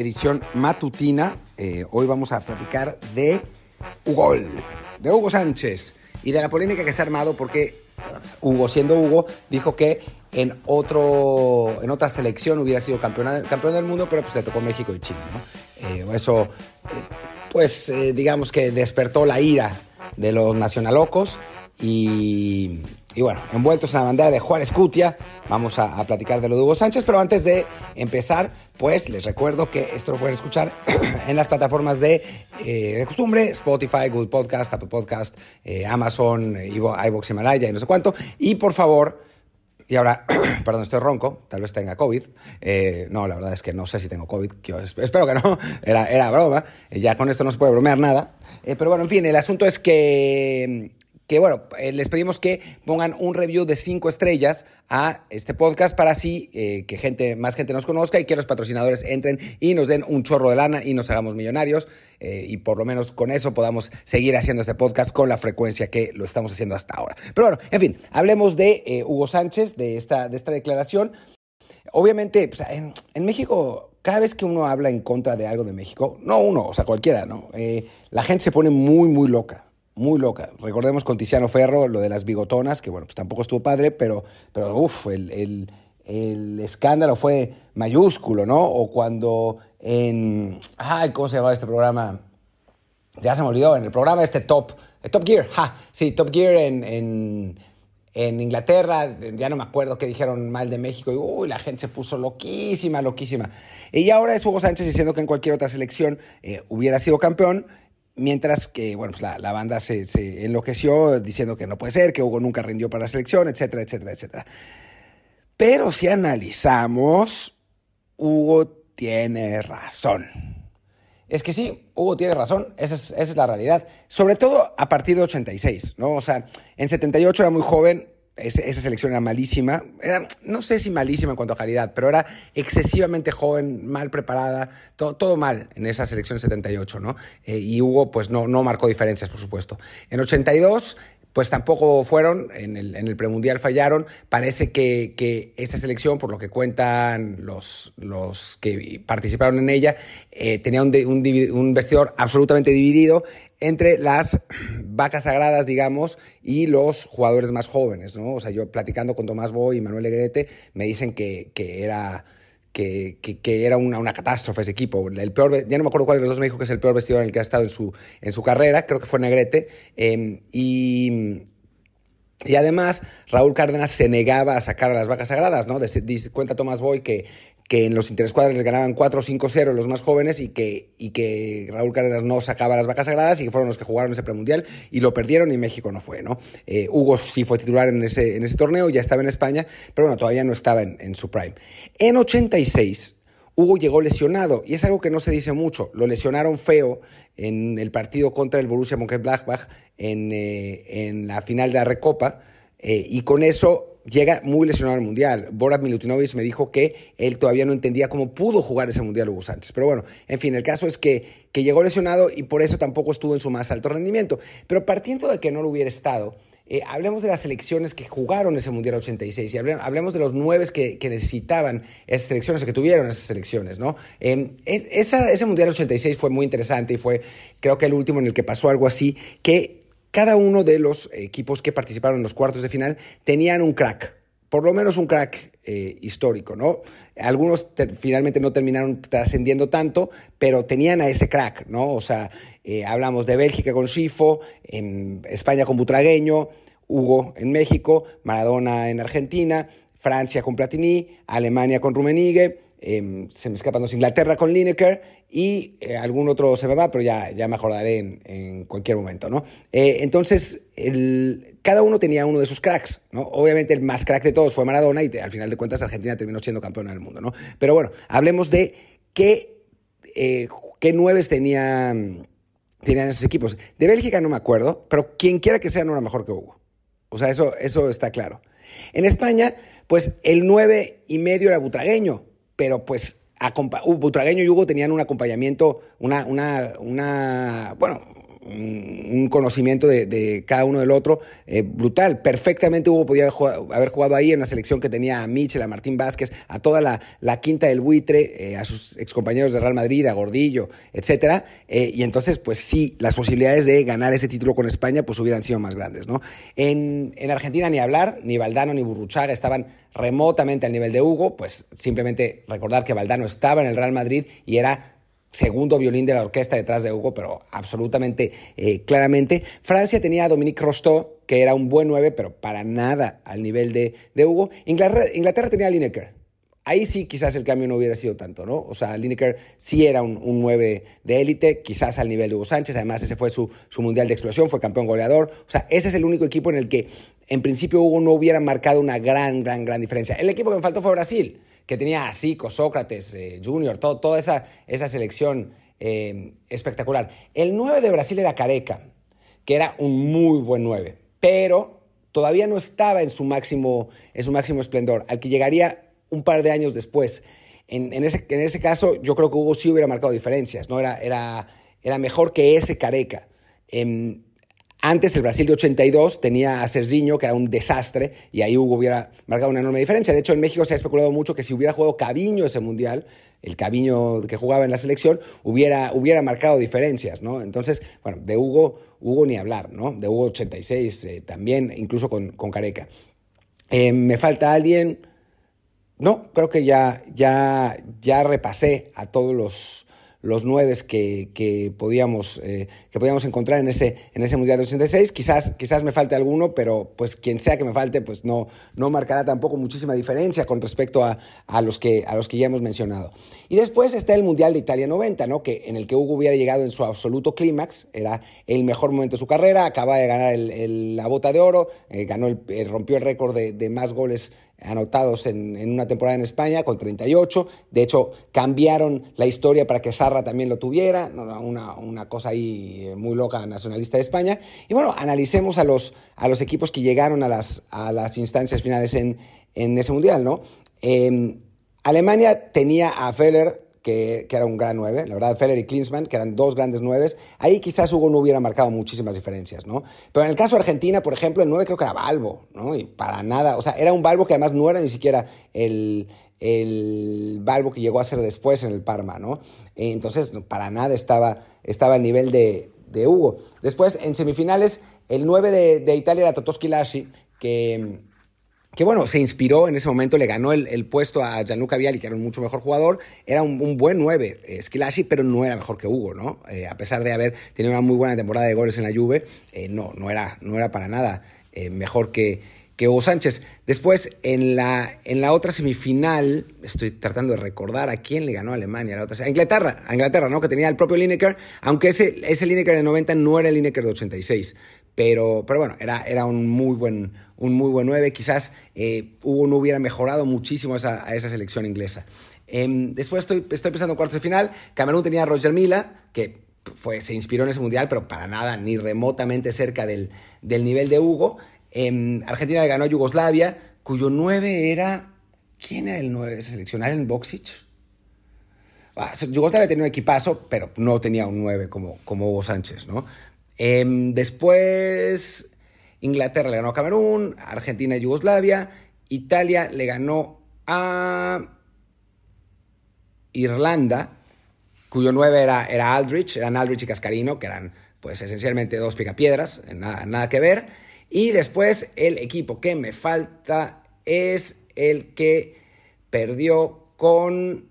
Edición matutina. Eh, hoy vamos a platicar de Hugo, de Hugo Sánchez y de la polémica que se ha armado porque Hugo, siendo Hugo, dijo que en, otro, en otra selección hubiera sido campeón, del mundo, pero pues le tocó México y Chile. ¿no? Eh, eso, eh, pues digamos que despertó la ira de los nacionalocos y, y bueno, envueltos en la bandera de Juárez Cutia, vamos a, platicar de lo de Hugo Sánchez, pero antes de empezar, pues les recuerdo que esto lo pueden escuchar en las plataformas de, eh, de costumbre, Spotify, Google Podcast, Apple Podcast, eh, Amazon, iVoox, Himalaya y no sé cuánto. Y por favor, y ahora, perdón, estoy ronco, tal vez tenga COVID. Eh, no, la verdad es que no sé si tengo COVID, espero que no, era, era broma, ya con esto no se puede bromear nada. pero bueno, en fin, el asunto es que que bueno, eh, les pedimos que pongan un review de cinco estrellas a este podcast para así eh, que gente, más gente nos conozca y que los patrocinadores entren y nos den un chorro de lana y nos hagamos millonarios eh, y por lo menos con eso podamos seguir haciendo este podcast con la frecuencia que lo estamos haciendo hasta ahora. Pero bueno, en fin, hablemos de Hugo Sánchez, de esta, de esta declaración. Obviamente, pues, en, México cada vez que uno habla en contra de algo de México, no uno, o sea, cualquiera, ¿no? la gente se pone muy, muy loca muy loca. Recordemos con Tiziano Ferro lo de las bigotonas, que bueno, pues tampoco estuvo padre, pero, pero uff, el, escándalo fue mayúsculo, ¿no? O cuando en. Ay, ¿cómo se llamaba este programa? Ya se me olvidó, en el programa este Top, Top Gear, ja, sí, Top Gear en, en, Inglaterra, ya no me acuerdo qué dijeron mal de México, y uy, la gente se puso loquísima, loquísima. Y ahora es Hugo Sánchez diciendo que en cualquier otra selección eh, hubiera sido campeón, Mientras que, bueno, pues la, banda se, enloqueció diciendo que no puede ser, que Hugo nunca rindió para la selección, etcétera, etcétera, etcétera. Pero si analizamos, Hugo tiene razón. Es que sí, Hugo tiene razón, esa es, esa es la realidad. Sobre todo a partir de 86, ¿no? O sea, en 78 era muy joven, esa selección era malísima. Era, no sé si malísima en cuanto a calidad, pero era excesivamente joven, mal preparada, todo, todo mal en esa selección 78, ¿no? Eh, y Hugo, pues no, no marcó diferencias, por supuesto. En 82 pues tampoco fueron, en el, en el premundial fallaron. Parece que, que, esa selección, por lo que cuentan los, los que participaron en ella, eh, tenía un, un, vestidor absolutamente dividido entre las vacas sagradas, digamos, y los jugadores más jóvenes, ¿no? O sea, yo platicando con Tomás Boy y Manuel Legrete, me dicen que, que era... Que, que, era una, una, catástrofe ese equipo. El peor, ya no me acuerdo cuál de los dos me dijo que es el peor vestidor en el que ha estado en su, en su carrera, creo que fue Negrete. Em, y, y además, Raúl Cárdenas se negaba a sacar a las vacas sagradas, ¿no? cuenta Tomás Boy que, que en los interescuadras ganaban 4 5-0 los más jóvenes y que, y que Raúl Cárdenas no sacaba las vacas sagradas y que fueron los que jugaron ese premundial y lo perdieron y México no fue, ¿no? Eh, Hugo sí fue titular en ese, en ese torneo, ya estaba en España, pero bueno, todavía no estaba en, en su prime. En 86, Hugo llegó lesionado y es algo que no se dice mucho. Lo lesionaron feo en el partido contra el Borussia Mönchengladbach en, eh, en la final de la Recopa eh, y con eso llega muy lesionado al Mundial. Borat Milutinovic me dijo que él todavía no entendía cómo pudo jugar ese Mundial Hugo Sánchez. Pero bueno, en fin, el caso es que, que llegó lesionado y por eso tampoco estuvo en su más alto rendimiento. Pero partiendo de que no lo hubiera estado, eh, hablemos de las selecciones que jugaron ese Mundial 86 y hablemos de los nueve que, necesitaban esas selecciones o que tuvieron esas selecciones, ¿no? Esa, ese Mundial 86 fue muy interesante y fue, creo que el último en el que pasó algo así, que cada uno de los equipos que participaron en los cuartos de final tenían un crack, por lo menos un crack eh, histórico, ¿no? Algunos finalmente no terminaron trascendiendo tanto, pero tenían a ese crack, ¿no? O sea, eh, hablamos de Bélgica con Schifo, en España con Butragueño, Hugo en México, Maradona en Argentina, Francia con Platini, Alemania con Rummenigge, Em, se me escapan los Inglaterra con Lineker y eh, algún otro se me va, pero ya, ya me acordaré en, cualquier momento, ¿no? Eh, entonces, cada uno tenía uno de sus cracks, ¿no? Obviamente el más crack de todos fue Maradona y al final de cuentas Argentina terminó siendo campeona del mundo, ¿no? Pero bueno, hablemos de qué, eh, qué nueves tenían, tenían esos equipos. De Bélgica no me acuerdo, pero quien quiera que sea no era mejor que Hugo. O sea, eso, eso está claro. En España, pues el nueve y medio era butragueño, pero pues Butragueño y Hugo tenían un acompañamiento, una, una, una, bueno, un conocimiento de, cada uno del otro eh, brutal. Perfectamente Hugo podía haber jugado ahí en una selección que tenía a Mitchell, a Martín Vázquez, a toda la, quinta del buitre, eh, a sus excompañeros de Real Madrid, a Gordillo, etc. Eh, y entonces, pues sí, las posibilidades de ganar ese título con España pues hubieran sido más grandes. ¿no? En, en Argentina ni hablar, ni Valdano ni Burruchaga estaban remotamente al nivel de Hugo, pues simplemente recordar que Valdano estaba en el Real Madrid y era segundo violín de la orquesta detrás de Hugo, pero absolutamente eh, claramente. Francia tenía a Dominique Rostand, que era un buen 9, pero para nada al nivel de, Hugo. Inglaterra, tenía a Lineker. Ahí sí quizás el cambio no hubiera sido tanto, ¿no? O sea, Lineker sí era un, 9 de élite, quizás al nivel de Hugo Sánchez, además ese fue su, su mundial de explosión, fue campeón goleador. O sea, ese es el único equipo en el que en principio Hugo no hubiera marcado una gran, gran, gran diferencia. El equipo que me faltó fue Brasil que tenía a Zico, Sócrates, eh, Junior, todo, toda esa, esa selección eh, espectacular. El 9 de Brasil era Careca, que era un muy buen 9, pero todavía no estaba en su máximo, en su máximo esplendor, al que llegaría un par de años después. En, ese, en ese caso, yo creo que Hugo sí hubiera marcado diferencias, ¿no? Era, era, era mejor que ese Careca. Em, antes el Brasil de 82 tenía a Serginho, que era un desastre, y ahí Hugo hubiera marcado una enorme diferencia. De hecho, en México se ha especulado mucho que si hubiera jugado Caviño ese mundial, el Caviño que jugaba en la selección, hubiera, hubiera marcado diferencias, ¿no? Entonces, bueno, de Hugo, Hugo ni hablar, ¿no? De Hugo 86 eh, también, incluso con, con Careca. Eh, me falta alguien. No, creo que ya, ya, ya repasé a todos los, los nueve que, que, podíamos, eh, que podíamos encontrar en ese, en ese Mundial de 86. Quizás, quizás me falte alguno, pero pues quien sea que me falte, pues no, no marcará tampoco muchísima diferencia con respecto a, a, los que, a los que ya hemos mencionado. Y después está el Mundial de Italia 90, ¿no? que, en el que Hugo hubiera llegado en su absoluto clímax, era el mejor momento de su carrera, acaba de ganar el, la bota de oro, eh, ganó el, eh, rompió el récord de, de más goles anotados en, una temporada en España con 38. De hecho, cambiaron la historia para que Sarra también lo tuviera, una, una cosa ahí eh, muy loca nacionalista de España. Y bueno, analicemos a los, a los equipos que llegaron a las, a las instancias finales en, en ese mundial, ¿no? Em, Alemania tenía a Feller que, era un gran 9, la verdad, Feller y Klinsmann, que eran dos grandes 9, ahí quizás Hugo no hubiera marcado muchísimas diferencias, ¿no? Pero en el caso de Argentina, por ejemplo, el 9 creo que era Balbo, ¿no? Y para nada, o sea, era un Balbo que además no era ni siquiera el, el Balbo que llegó a ser después en el Parma, ¿no? Entonces, para nada estaba, estaba al nivel de, de Hugo. Después, en semifinales, el 9 de, de Italia era Totoski Lasci, que que bueno, se inspiró en ese momento, le ganó el, puesto a Gianluca Viali, que era un mucho mejor jugador, era un, buen 9, eh, pero no era mejor que Hugo, ¿no? Eh, a pesar de haber tenido una muy buena temporada de goles en la Juve, eh, no, no era, no era para nada eh, mejor que, que Hugo Sánchez. Después, en la, en la otra semifinal, estoy tratando de recordar a quién le ganó Alemania, la otra, a Inglaterra, Inglaterra, ¿no? Que tenía el propio Lineker, aunque ese, ese Lineker de 90 no era el Lineker de 86. Pero, pero bueno, era, era un muy buen, un muy buen 9. Quizás eh, Hugo no hubiera mejorado muchísimo esa, a esa selección inglesa. Em, después estoy, estoy pensando en cuartos de final. Camerún tenía a Roger Mila, que fue, se inspiró en ese mundial, pero para nada, ni remotamente cerca del, del nivel de Hugo. Em, Argentina le ganó a Yugoslavia, cuyo 9 era. ¿Quién era el 9 de esa selección? ¿Era el Boxic? Ah, Yugoslavia tenía un equipazo, pero no tenía un 9 como, como Hugo Sánchez, ¿no? Em, después, Inglaterra le ganó a Camerún, Argentina y Yugoslavia, Italia le ganó a Irlanda, cuyo 9 era, era Aldrich, eran Aldrich y Cascarino, que eran pues esencialmente dos picapiedras, nada, nada que ver. Y después el equipo que me falta es el que perdió con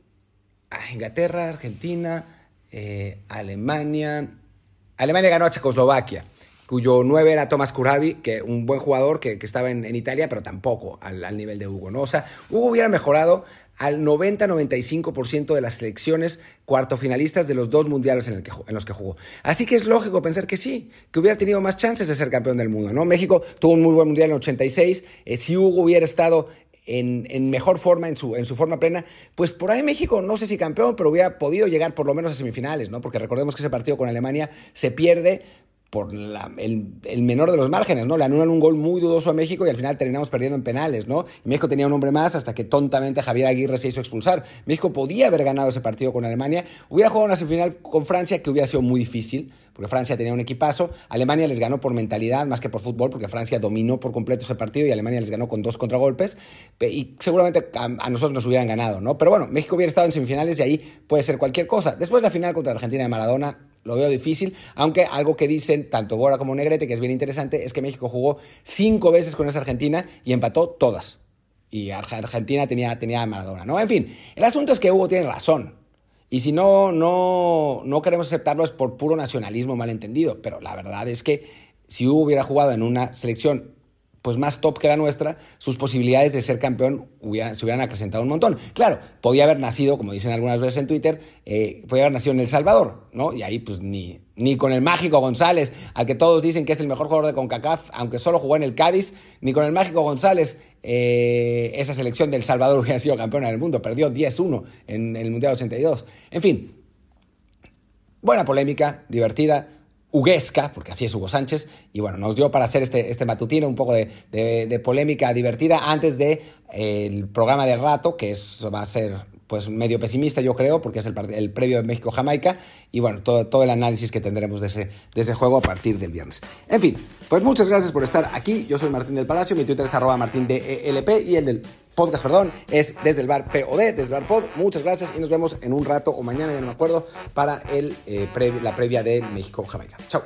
Inglaterra, Argentina, eh, Alemania, Alemania ganó a Checoslovaquia, cuyo 9 era Tomás Kurabi, que un buen jugador que, estaba en, Italia, pero tampoco al, nivel de Hugo. ¿no? Hugo hubiera mejorado al 90-95% de las selecciones cuartofinalistas de los dos mundiales en, los que jugó. Así que es lógico pensar que sí, que hubiera tenido más chances de ser campeón del mundo. ¿no? México tuvo un muy buen mundial en 86. Eh, si Hugo hubiera estado en, mejor forma, en su, en su forma plena, pues por ahí México, no sé si campeón, pero hubiera podido llegar por lo menos a semifinales, ¿no? Porque recordemos que ese partido con Alemania se pierde por el, menor de los márgenes, ¿no? Le anulan un gol muy dudoso a México y al final terminamos perdiendo en penales, ¿no? México tenía un hombre más hasta que tontamente Javier Aguirre se hizo expulsar. México podía haber ganado ese partido con Alemania, hubiera jugado una semifinal con Francia que hubiera sido muy difícil, porque Francia tenía un equipazo. Alemania les ganó por mentalidad más que por fútbol, porque Francia dominó por completo ese partido y Alemania les ganó con dos contragolpes. Y seguramente a, nosotros nos hubieran ganado, ¿no? Pero bueno, México hubiera estado en semifinales y ahí puede ser cualquier cosa. Después la final contra Argentina de Maradona, lo veo difícil, aunque algo que dicen tanto Bora como Negrete, que es bien interesante, es que México jugó cinco veces con esa Argentina y empató todas. Y Argentina tenía, tenía Maradona, ¿no? En fin, el asunto es que Hugo tiene razón. Y si no, no, no queremos aceptarlo es por puro nacionalismo malentendido. Pero la verdad es que si Hugo hubiera jugado en una selección pues más top que la nuestra, sus posibilidades de ser campeón se hubieran acrecentado un montón. Claro, podía haber nacido, como dicen algunas veces en Twitter, eh, podía haber nacido en El Salvador, ¿no? Y ahí pues ni, ni con el mágico González, al que todos dicen que es el mejor jugador de CONCACAF, aunque solo jugó en el Cádiz, ni con el mágico González, eh, esa selección del Salvador hubiera sido campeona del mundo, perdió 10-1 en el Mundial 82. En fin, buena polémica, divertida, Huguesca, porque así es Hugo Sánchez, y bueno, nos dio para hacer este, este matutino un poco de, polémica divertida antes del de, programa del rato, que es, va a ser pues medio pesimista yo creo, porque es el, el previo de México-Jamaica, y bueno, todo, todo el análisis que tendremos de ese, juego a partir del viernes. En fin, pues muchas gracias por estar aquí, yo soy Martín del Palacio, mi Twitter es arroba martín ELP, y el del podcast, perdón, es desde el bar POD, desde el bar POD. Muchas gracias y nos vemos en un rato o mañana, ya no me acuerdo, para el, eh, la previa de México-Jamaica. Chao.